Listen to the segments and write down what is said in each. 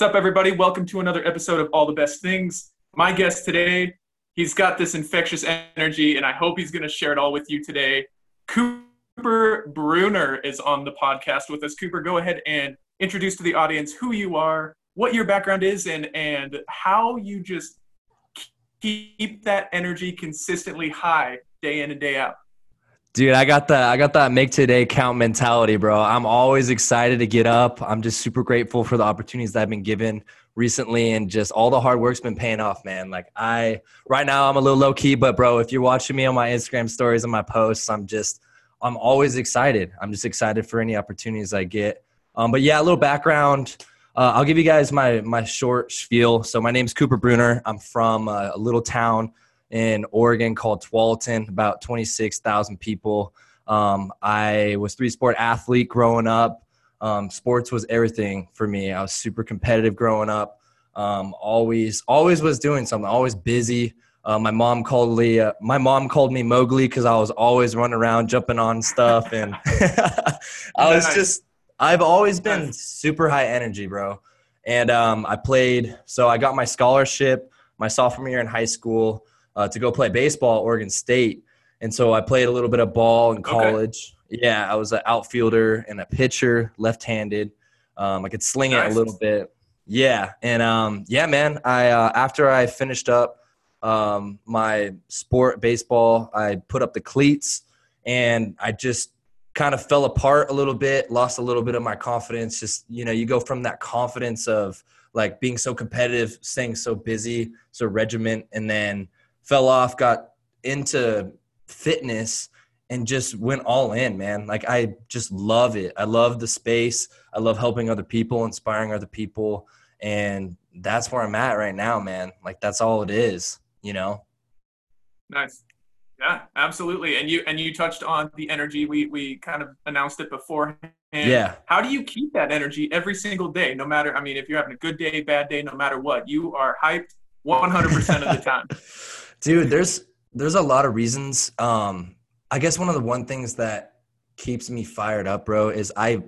What's up, everybody? Welcome to another episode of All the Best Things. My guest today, he's got this infectious energy, and I hope he's going to share it all with you today. Cooper Brunner is on the podcast with us. Cooper, go ahead and introduce to the audience who you are, what your background is, and and how you just keep that energy consistently high day in and day out. Dude, I got the I got that make today count mentality, bro. I'm always excited to get up. I'm just super grateful for the opportunities that I've been given recently and just all the hard work's been paying off, man. Like I right now I'm a little low key, but bro, if you're watching me on my Instagram stories and my posts, I'm just I'm always excited. I'm just excited for any opportunities I get. Um, but yeah, a little background. Uh, I'll give you guys my my short spiel. So my name's Cooper Brunner. I'm from a, a little town in Oregon called Tualatin, about 26,000 people. Um, I was three sport athlete growing up. Um, sports was everything for me. I was super competitive growing up. Um, always, always was doing something. Always busy. Uh, my mom called me. Uh, my mom called me Mowgli because I was always running around, jumping on stuff, and I was just. I've always been super high energy, bro. And um, I played. So I got my scholarship my sophomore year in high school uh, to go play baseball at Oregon State. And so I played a little bit of ball in college. Okay. Yeah, I was an outfielder and a pitcher, left-handed. Um, I could sling nice. it a little bit. Yeah, and um, yeah, man. I uh, after I finished up um, my sport baseball, I put up the cleats, and I just kind of fell apart a little bit. Lost a little bit of my confidence. Just you know, you go from that confidence of like being so competitive, staying so busy, so regiment, and then fell off, got into fitness and just went all in, man. Like I just love it. I love the space. I love helping other people, inspiring other people, and that's where I'm at right now, man. Like that's all it is, you know. Nice. Yeah, absolutely. And you and you touched on the energy. We we kind of announced it beforehand. yeah. How do you keep that energy every single day? No matter, I mean, if you're having a good day, bad day, no matter what, you are hyped 100% of the time. Dude, there's there's a lot of reasons. Um, I guess one of the one things that keeps me fired up, bro, is I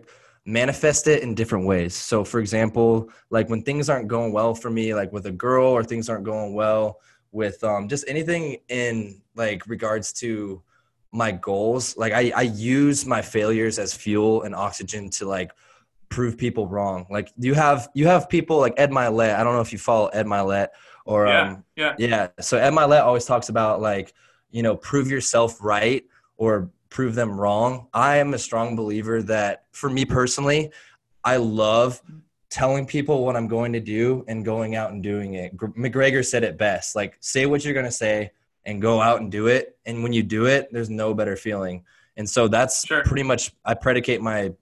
manifest it in different ways. So, for example, like when things aren't going well for me, like with a girl, or things aren't going well with um, just anything in like regards to my goals. Like I, I use my failures as fuel and oxygen to like prove people wrong. Like you have you have people like Ed Mylett. I don't know if you follow Ed Mylett or yeah, um, yeah. yeah. So Ed Mylett always talks about like, you know, prove yourself right or prove them wrong. I am a strong believer that for me personally, I love telling people what I'm going to do and going out and doing it. McGregor said it best, like say what you're going to say and go out and do it. And when you do it, there's no better feeling. And so that's sure. pretty much I predicate my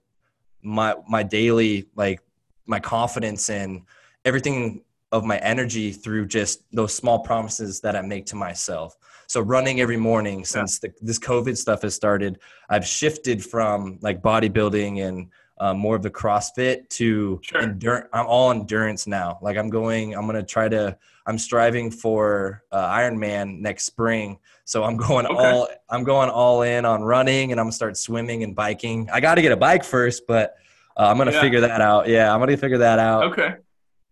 my my daily like my confidence and everything of my energy through just those small promises that I make to myself. So running every morning since yeah. the, this COVID stuff has started, I've shifted from like bodybuilding and uh, more of the CrossFit to sure. endurance. I'm all endurance now. Like I'm going, I'm gonna try to. I'm striving for uh, Ironman next spring, so I'm going okay. all. I'm going all in on running, and I'm gonna start swimming and biking. I got to get a bike first, but uh, I'm gonna yeah. figure that out. Yeah, I'm gonna figure that out. Okay.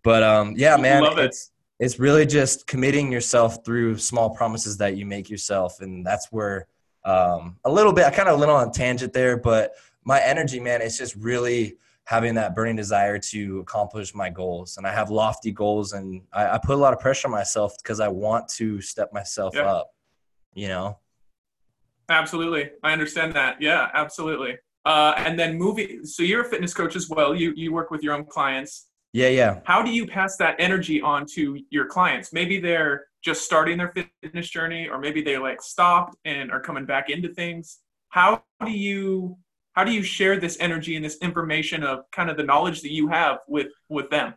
But um, yeah, man, Love it's it. it's really just committing yourself through small promises that you make yourself, and that's where um, a little bit. I kind of went on a tangent there, but my energy, man, it's just really having that burning desire to accomplish my goals. And I have lofty goals, and I, I put a lot of pressure on myself because I want to step myself yeah. up. You know. Absolutely, I understand that. Yeah, absolutely. Uh, and then moving. So you're a fitness coach as well. You you work with your own clients. Yeah, yeah. How do you pass that energy on to your clients? Maybe they're just starting their fitness journey, or maybe they like stopped and are coming back into things. How do you how do you share this energy and this information of kind of the knowledge that you have with with them?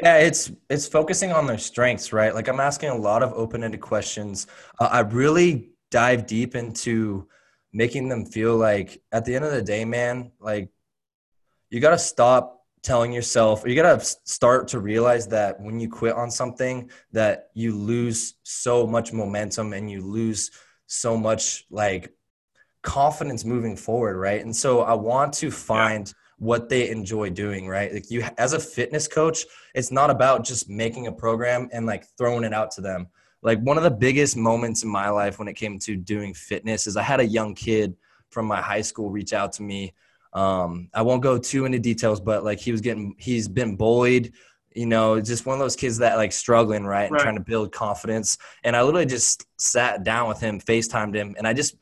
Yeah, it's it's focusing on their strengths, right? Like I'm asking a lot of open-ended questions. Uh, I really dive deep into making them feel like at the end of the day, man, like you got to stop telling yourself you got to start to realize that when you quit on something that you lose so much momentum and you lose so much like confidence moving forward right and so i want to find yeah. what they enjoy doing, right? Like you as a fitness coach, it's not about just making a program and like throwing it out to them. Like one of the biggest moments in my life when it came to doing fitness is I had a young kid from my high school reach out to me. Um, I won't go too into details, but like he was getting, he's been bullied, you know, just one of those kids that like struggling, right? And right. trying to build confidence. And I literally just sat down with him, FaceTimed him, and I just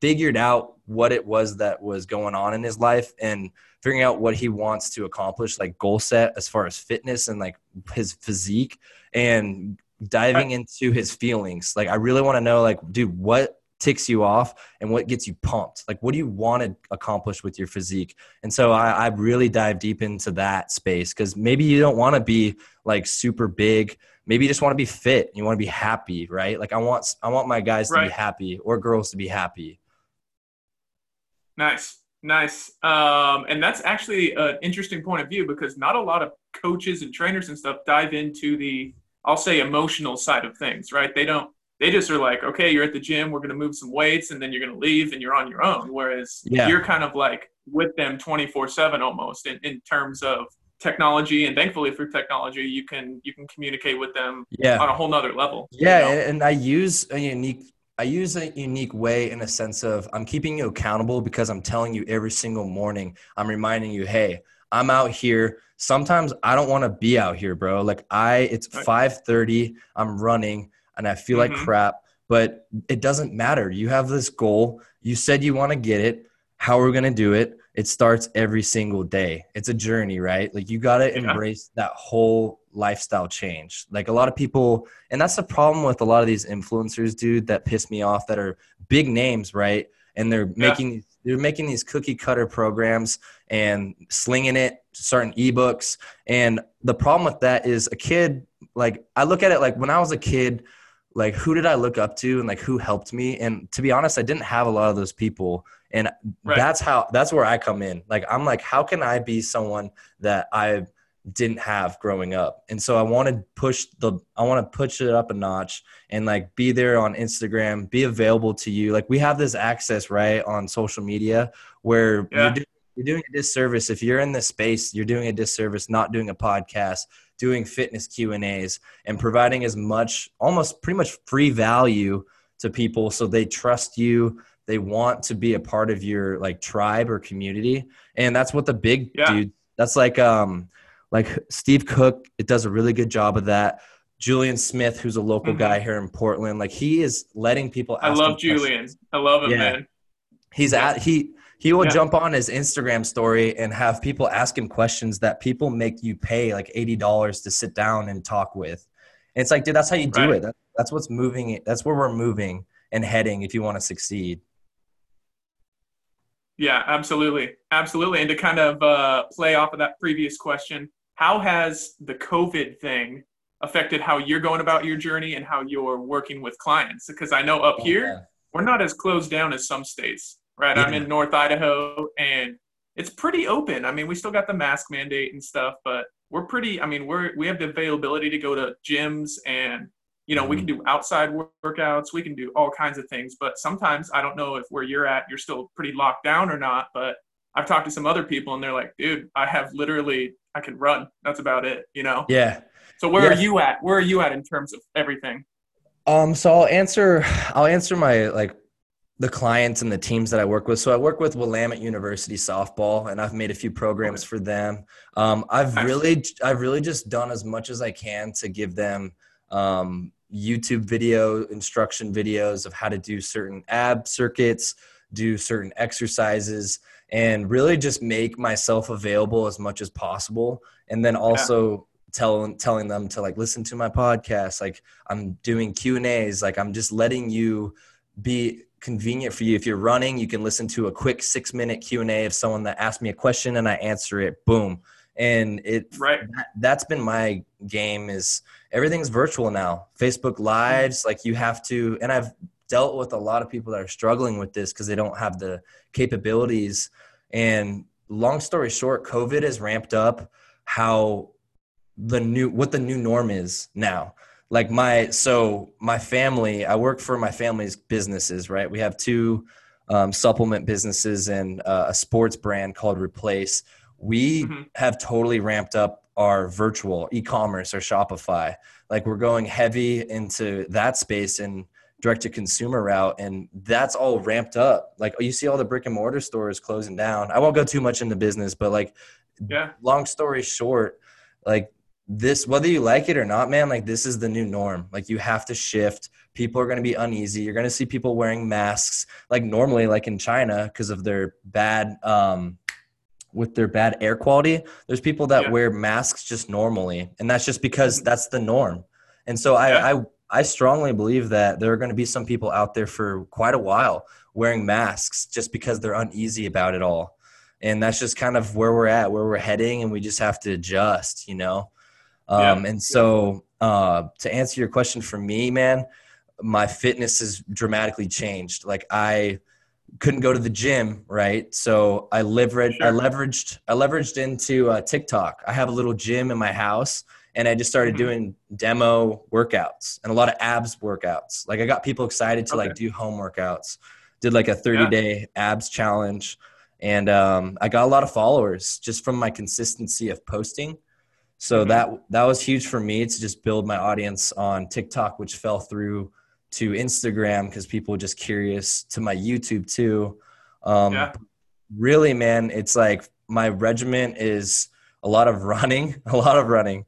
figured out what it was that was going on in his life and figuring out what he wants to accomplish, like goal set as far as fitness and like his physique and diving into his feelings. Like, I really want to know, like, dude, what ticks you off and what gets you pumped? Like, what do you want to accomplish with your physique? And so I, I really dive deep into that space because maybe you don't want to be like super big. Maybe you just want to be fit. You want to be happy, right? Like I want, I want my guys right. to be happy or girls to be happy. Nice. Nice. Um, and that's actually an interesting point of view because not a lot of coaches and trainers and stuff dive into the, I'll say, emotional side of things, right? They don't, they just are like, okay, you're at the gym, we're going to move some weights, and then you're going to leave and you're on your own. Whereas yeah. you're kind of like with them 24 7 almost in, in terms of technology and thankfully through technology you can you can communicate with them yeah. on a whole nother level yeah you know? and i use a unique I use a unique way in a sense of I'm keeping you accountable because I'm telling you every single morning, I'm reminding you, hey, I'm out here. Sometimes I don't want to be out here, bro. Like I it's 5:30, I'm running and I feel mm-hmm. like crap, but it doesn't matter. You have this goal. You said you want to get it. How are we going to do it? It starts every single day. It's a journey, right? Like you got to yeah. embrace that whole lifestyle change. Like a lot of people, and that's the problem with a lot of these influencers, dude, that piss me off that are big names, right? And they're yeah. making they're making these cookie cutter programs and slinging it, certain ebooks. And the problem with that is a kid, like I look at it like when I was a kid, like who did I look up to and like who helped me? And to be honest, I didn't have a lot of those people. And right. that's how that's where I come in. Like I'm like, how can I be someone that I didn't have growing up. And so I want to push the I want to push it up a notch and like be there on Instagram, be available to you. Like we have this access right on social media where yeah. you're, doing, you're doing a disservice if you're in this space, you're doing a disservice not doing a podcast, doing fitness Q&As and providing as much almost pretty much free value to people so they trust you, they want to be a part of your like tribe or community. And that's what the big yeah. dude that's like um like Steve Cook, it does a really good job of that. Julian Smith, who's a local mm-hmm. guy here in Portland, like he is letting people. I love Julian. Questions. I love him, yeah. man. He's yeah. at he he will yeah. jump on his Instagram story and have people ask him questions that people make you pay like eighty dollars to sit down and talk with. And it's like, dude, that's how you do right. it. That, that's what's moving. That's where we're moving and heading if you want to succeed. Yeah, absolutely, absolutely. And to kind of uh, play off of that previous question, how has the COVID thing affected how you're going about your journey and how you're working with clients? Because I know up oh, here, yeah. we're not as closed down as some states, right? Yeah. I'm in North Idaho and it's pretty open. I mean, we still got the mask mandate and stuff, but we're pretty, I mean, we're, we have the availability to go to gyms and, you know, mm-hmm. we can do outside workouts, we can do all kinds of things, but sometimes I don't know if where you're at, you're still pretty locked down or not, but I've talked to some other people and they're like, dude, I have literally I can run. That's about it, you know? Yeah. So where yeah. are you at? Where are you at in terms of everything? Um, so I'll answer I'll answer my like the clients and the teams that I work with. So I work with Willamette University softball and I've made a few programs for them. Um, I've really I've really just done as much as I can to give them um, YouTube video instruction videos of how to do certain ab circuits, do certain exercises and really just make myself available as much as possible and then also yeah. telling telling them to like listen to my podcast like i'm doing q and a's like i'm just letting you be convenient for you if you're running you can listen to a quick six minute q&a of someone that asked me a question and i answer it boom and it right that, that's been my game is everything's virtual now facebook lives like you have to and i've dealt with a lot of people that are struggling with this because they don't have the capabilities. And long story short, COVID has ramped up how the new what the new norm is now. Like my so my family, I work for my family's businesses, right? We have two um, supplement businesses and uh, a sports brand called Replace. we mm-hmm. have totally ramped up our virtual e-commerce or Shopify. Like we're going heavy into that space and direct to consumer route and that's all ramped up. Like you see all the brick and mortar stores closing down. I won't go too much into business, but like yeah. long story short, like this whether you like it or not, man, like this is the new norm. Like you have to shift. People are going to be uneasy. You're going to see people wearing masks like normally like in China because of their bad um with their bad air quality, there's people that yeah. wear masks just normally, and that's just because that's the norm. And so I, yeah. I, I strongly believe that there are going to be some people out there for quite a while wearing masks just because they're uneasy about it all. And that's just kind of where we're at, where we're heading, and we just have to adjust, you know. Um, yeah. And so, uh, to answer your question for me, man, my fitness has dramatically changed. Like I couldn't go to the gym, right? So I leveraged, sure. I leveraged, I leveraged into uh, TikTok. I have a little gym in my house, and I just started mm-hmm. doing demo workouts and a lot of abs workouts. Like I got people excited to okay. like do home workouts. Did like a 30 yeah. day abs challenge, and um, I got a lot of followers just from my consistency of posting. So mm-hmm. that that was huge for me to just build my audience on TikTok, which fell through to Instagram because people are just curious to my YouTube too. Um, yeah. Really, man, it's like my regiment is a lot of running, a lot of running,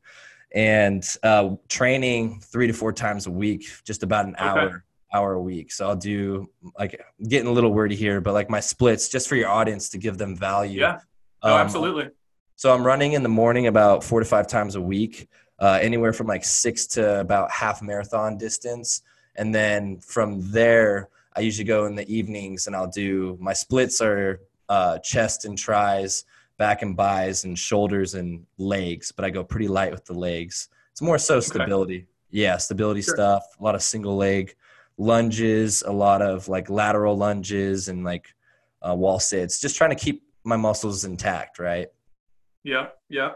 and uh, training three to four times a week, just about an okay. hour hour a week. So I'll do like getting a little wordy here, but like my splits just for your audience to give them value. Yeah. Oh, um, absolutely. So I'm running in the morning about four to five times a week, uh, anywhere from like six to about half marathon distance. And then from there, I usually go in the evenings and I'll do my splits are uh, chest and tries, back and bis, and shoulders and legs. But I go pretty light with the legs. It's more so stability. Okay. Yeah, stability sure. stuff. A lot of single leg lunges, a lot of like lateral lunges and like uh, wall sits. Just trying to keep my muscles intact, right? Yeah, yeah.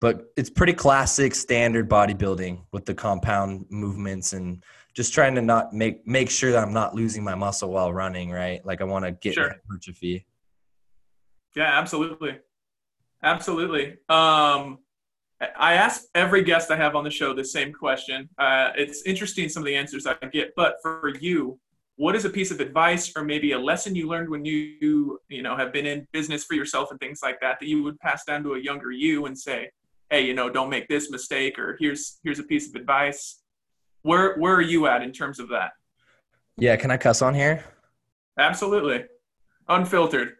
But it's pretty classic standard bodybuilding with the compound movements and just trying to not make make sure that I'm not losing my muscle while running, right? Like I want to get sure. hypertrophy. Yeah, absolutely, absolutely. Um, I ask every guest I have on the show the same question. Uh, it's interesting some of the answers I get, but for you, what is a piece of advice or maybe a lesson you learned when you you know have been in business for yourself and things like that that you would pass down to a younger you and say, hey, you know, don't make this mistake, or here's here's a piece of advice where where are you at in terms of that? Yeah, can I cuss on here? Absolutely. Unfiltered.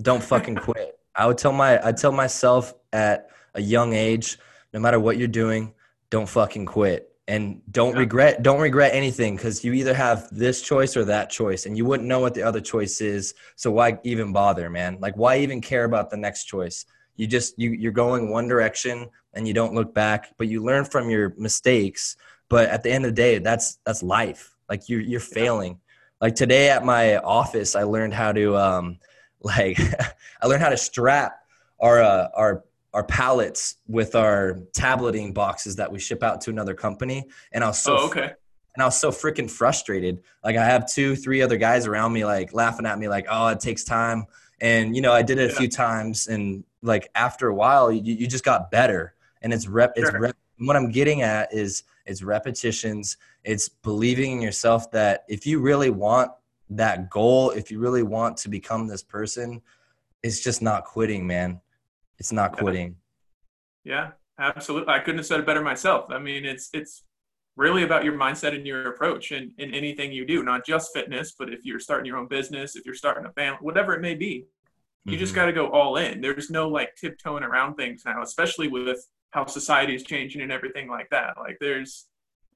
Don't fucking quit. I would tell my I tell myself at a young age, no matter what you're doing, don't fucking quit. And don't yeah. regret don't regret anything because you either have this choice or that choice, and you wouldn't know what the other choice is. So why even bother, man? Like why even care about the next choice? You just you you're going one direction and you don't look back, but you learn from your mistakes but at the end of the day, that's that's life. Like you're you're failing. Like today at my office, I learned how to um, like I learned how to strap our uh, our our pallets with our tableting boxes that we ship out to another company, and I was so oh, okay. And I was so freaking frustrated. Like I have two, three other guys around me, like laughing at me, like, "Oh, it takes time." And you know, I did it a few times, and like after a while, you, you just got better. And it's rep. Sure. It's rep. What I'm getting at is it's repetitions, it's believing in yourself that if you really want that goal, if you really want to become this person, it's just not quitting, man. It's not quitting. Yeah, absolutely. I couldn't have said it better myself. I mean, it's it's really about your mindset and your approach in, in anything you do, not just fitness, but if you're starting your own business, if you're starting a family, whatever it may be, you mm-hmm. just got to go all in. There's no like tiptoeing around things now, especially with how society is changing and everything like that. Like there's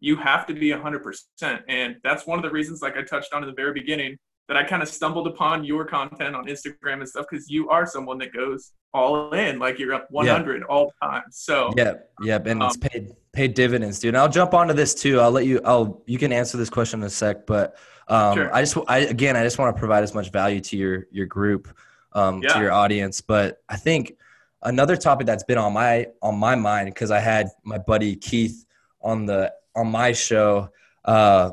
you have to be 100% and that's one of the reasons like I touched on in the very beginning that I kind of stumbled upon your content on Instagram and stuff because you are someone that goes all in, like you're up 100 yeah. all the time. So yeah, yeah, and um, it's paid paid dividends, dude. And I'll jump onto this too. I'll let you. I'll you can answer this question in a sec, but um, sure. I just I again I just want to provide as much value to your your group, um, yeah. to your audience. But I think another topic that's been on my on my mind because I had my buddy Keith on the on my show uh,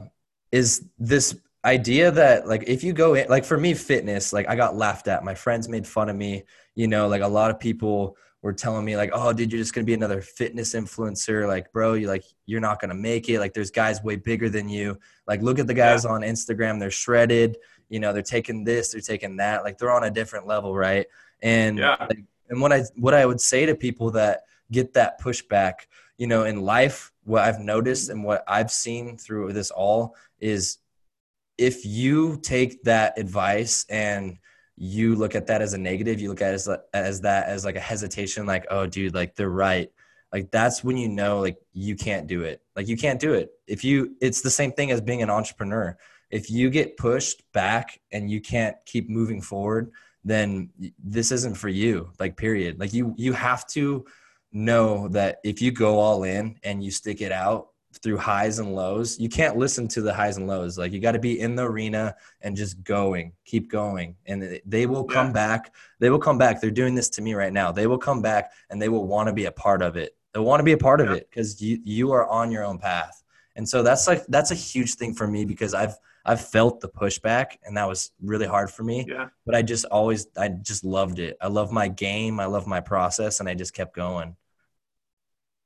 is this. Idea that like if you go in like for me fitness like i got laughed at. My friends made fun of me you know like a lot of people were telling me like oh dude you're just gonna be another fitness influencer. Like bro you like you're not gonna make it. Like there's guys way bigger than you. Like look at the guys yeah. on instagram. They're shredded. You know they're taking this they're taking that. Like they're on a different level right? And yeah. like, and what i what i would say to people that get that pushback you know in life what i've noticed and what i've seen through this all is if you take that advice and you look at that as a negative, you look at as, as that as like a hesitation, like, oh, dude, like they're right. Like that's when you know, like you can't do it. Like you can't do it. If you, it's the same thing as being an entrepreneur. If you get pushed back and you can't keep moving forward, then this isn't for you. Like period. Like you, you have to know that if you go all in and you stick it out, through highs and lows. You can't listen to the highs and lows. Like you got to be in the arena and just going, keep going. And they will come yeah. back. They will come back. They're doing this to me right now. They will come back and they will want to be a part of it. They want to be a part yeah. of it because you you are on your own path. And so that's like that's a huge thing for me because I've I've felt the pushback and that was really hard for me. Yeah. But I just always I just loved it. I love my game. I love my process and I just kept going.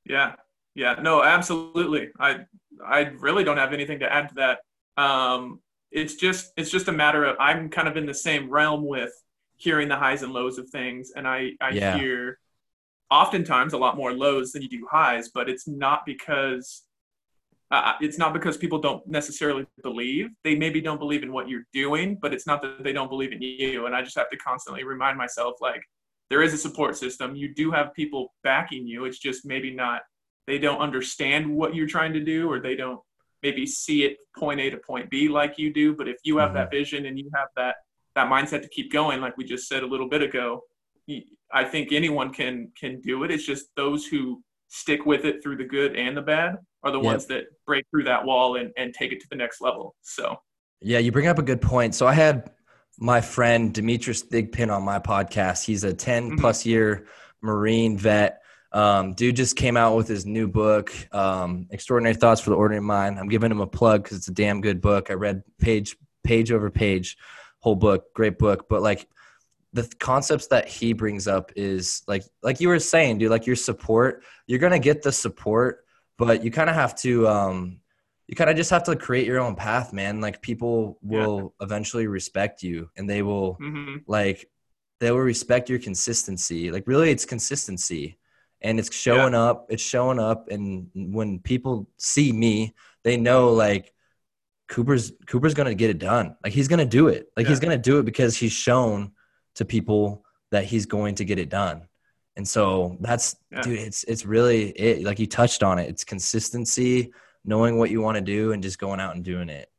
Yeah. Yeah, no, absolutely. I I really don't have anything to add to that. Um, it's just it's just a matter of I'm kind of in the same realm with hearing the highs and lows of things, and I I yeah. hear oftentimes a lot more lows than you do highs, but it's not because uh, it's not because people don't necessarily believe. They maybe don't believe in what you're doing, but it's not that they don't believe in you. And I just have to constantly remind myself like there is a support system. You do have people backing you. It's just maybe not they don't understand what you're trying to do or they don't maybe see it point A to point B like you do. But if you have mm-hmm. that vision and you have that that mindset to keep going, like we just said a little bit ago, I think anyone can can do it. It's just those who stick with it through the good and the bad are the yep. ones that break through that wall and, and take it to the next level. So yeah, you bring up a good point. So I had my friend Demetrius Thigpen on my podcast. He's a 10 mm-hmm. plus year Marine vet um, dude just came out with his new book, um, Extraordinary Thoughts for the Ordinary Mind. I'm giving him a plug because it's a damn good book. I read page page over page, whole book, great book. But like the concepts that he brings up is like like you were saying, dude. Like your support, you're gonna get the support, but you kind of have to. Um, you kind of just have to create your own path, man. Like people will yeah. eventually respect you, and they will mm-hmm. like they will respect your consistency. Like really, it's consistency and it's showing yeah. up it's showing up and when people see me they know like cooper's cooper's gonna get it done. Like he's gonna do it. Like yeah. he's gonna do it because he's shown to people that he's going to get it done. And so that's yeah. dude it's it's really it. Like you touched on it. It's consistency knowing what you want to do and just going out and doing it.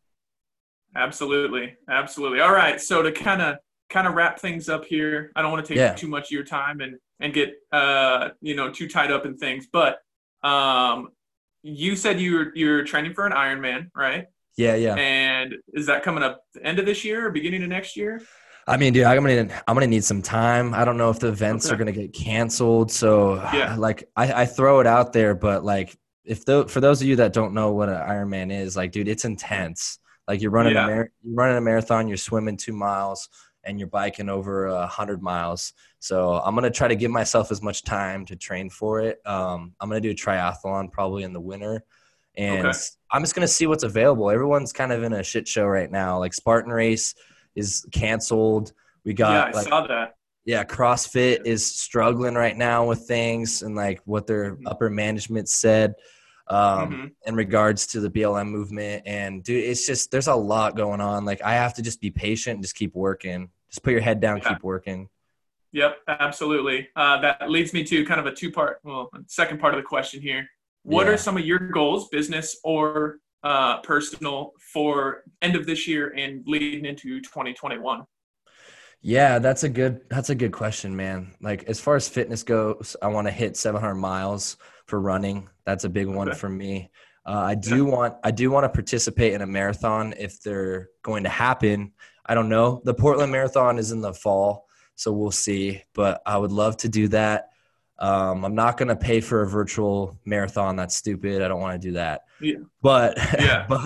Absolutely. Absolutely. All right. So to kind of kind of wrap things up here i don't want to take yeah. too much of your time and and get uh, you know too tied up in things. But um, you said you're you're training for an Ironman, right? Yeah, yeah. And is that coming up the end of this year or beginning of next year? I mean, dude, I'm gonna I'm gonna need some time. I don't know if the events okay. are gonna get canceled. So, yeah. like, I, I throw it out there, but like, if the, for those of you that don't know what an Ironman is, like, dude, it's intense. Like, you're running yeah. a mar- you're running a marathon, you're swimming two miles, and you're biking over a hundred miles. So I'm gonna try to give myself as much time to train for it. Um, I'm gonna do a triathlon probably in the winter, and okay. I'm just gonna see what's available. Everyone's kind of in a shit show right now. Like Spartan Race is canceled. We got yeah, I like, saw that. Yeah, CrossFit is struggling right now with things and like what their upper management said um, mm-hmm. in regards to the BLM movement. And dude, it's just there's a lot going on. Like I have to just be patient and just keep working. Just put your head down, yeah. keep working. Yep, absolutely. Uh, that leads me to kind of a two part, well, second part of the question here. What yeah. are some of your goals, business or uh, personal, for end of this year and leading into 2021? Yeah, that's a good that's a good question, man. Like as far as fitness goes, I want to hit 700 miles for running. That's a big one okay. for me. Uh, I do yeah. want I do want to participate in a marathon if they're going to happen. I don't know. The Portland Marathon is in the fall, so we'll see. But I would love to do that. Um, I'm not going to pay for a virtual marathon. That's stupid. I don't want to do that. Yeah. But yeah. but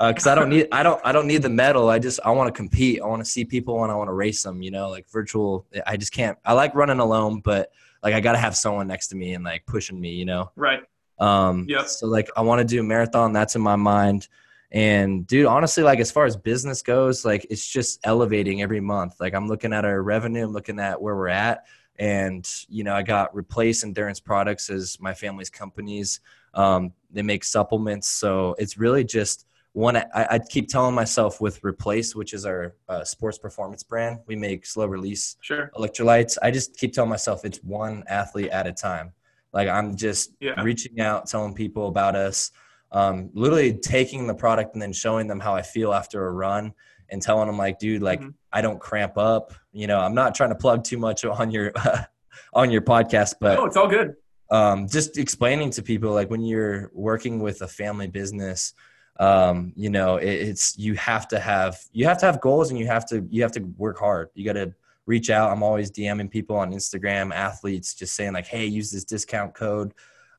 yeah. because uh, I don't need I don't I don't need the medal. I just I want to compete. I want to see people and I want to race them. You know, like virtual. I just can't. I like running alone, but like I got to have someone next to me and like pushing me. You know. Right. Um. Yeah. So like I want to do a marathon. That's in my mind. And dude, honestly, like as far as business goes, like it's just elevating every month. Like I'm looking at our revenue, I'm looking at where we're at. And, you know, I got Replace Endurance Products as my family's companies. Um, they make supplements. So it's really just one, I, I keep telling myself with Replace, which is our uh, sports performance brand, we make slow release sure. electrolytes. I just keep telling myself it's one athlete at a time. Like I'm just yeah. reaching out, telling people about us um, literally taking the product and then showing them how I feel after a run and telling them like, dude, like mm-hmm. I don't cramp up. You know, I'm not trying to plug too much on your on your podcast, but oh, it's all good. Um, just explaining to people like when you're working with a family business, um, you know, it, it's you have to have you have to have goals and you have to you have to work hard. You got to reach out. I'm always DMing people on Instagram, athletes, just saying like, hey, use this discount code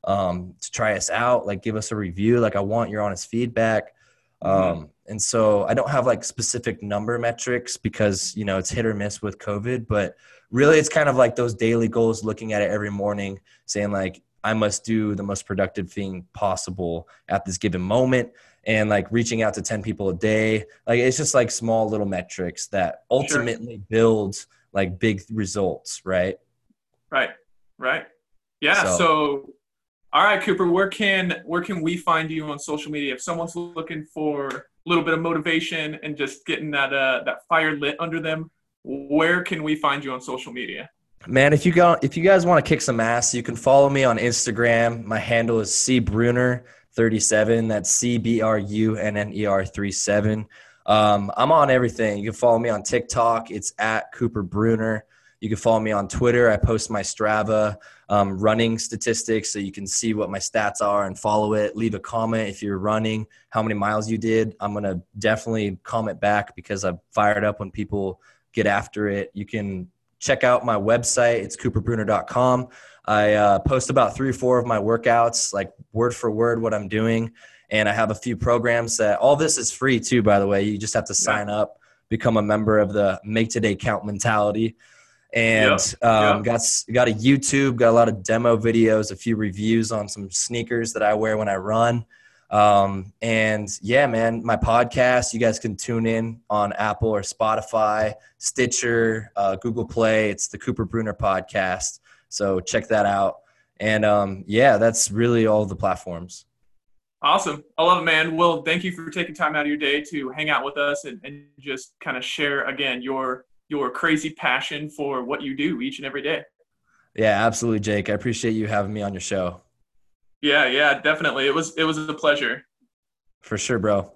um, to try us out, like give us a review. Like I want your honest feedback. Mm-hmm. Um, and so I don't have like specific number metrics because you know it's hit or miss with COVID, but really it's kind of like those daily goals, looking at it every morning, saying like I must do the most productive thing possible at this given moment and like reaching out to 10 people a day. Like it's just like small little metrics that ultimately sure. build like big results, right? Right. Right. Yeah. So, so all right, Cooper, where can where can we find you on social media if someone's looking for a little bit of motivation and just getting that uh, that fire lit under them? Where can we find you on social media? Man, if you go if you guys want to kick some ass, you can follow me on Instagram. My handle is C Brunner 37. That's C B R U N N E R 37. Um, I'm on everything. You can follow me on TikTok. It's at Cooper Brunner. You can follow me on Twitter. I post my Strava um, running statistics so you can see what my stats are and follow it. Leave a comment if you're running, how many miles you did. I'm going to definitely comment back because I'm fired up when people get after it. You can check out my website. It's cooperbrunner.com. I uh, post about three or four of my workouts, like word for word, what I'm doing. And I have a few programs that all this is free too, by the way. You just have to sign up, become a member of the Make Today Count mentality and um, got got a YouTube, got a lot of demo videos, a few reviews on some sneakers that I wear when I run. Um, and yeah, man, my podcast, you guys can tune in on Apple or Spotify, Stitcher, uh, Google Play. It's the Cooper Brunner podcast. So check that out. And um, yeah, that's really all the platforms. Awesome. I love it, man. Well, thank you for taking time out of your day to hang out with us and, and just kind of share again your your crazy passion for what you do each and every day. Yeah, absolutely, Jake. I appreciate you having me on your show. Yeah, yeah, definitely. It was it was a pleasure. For sure, bro.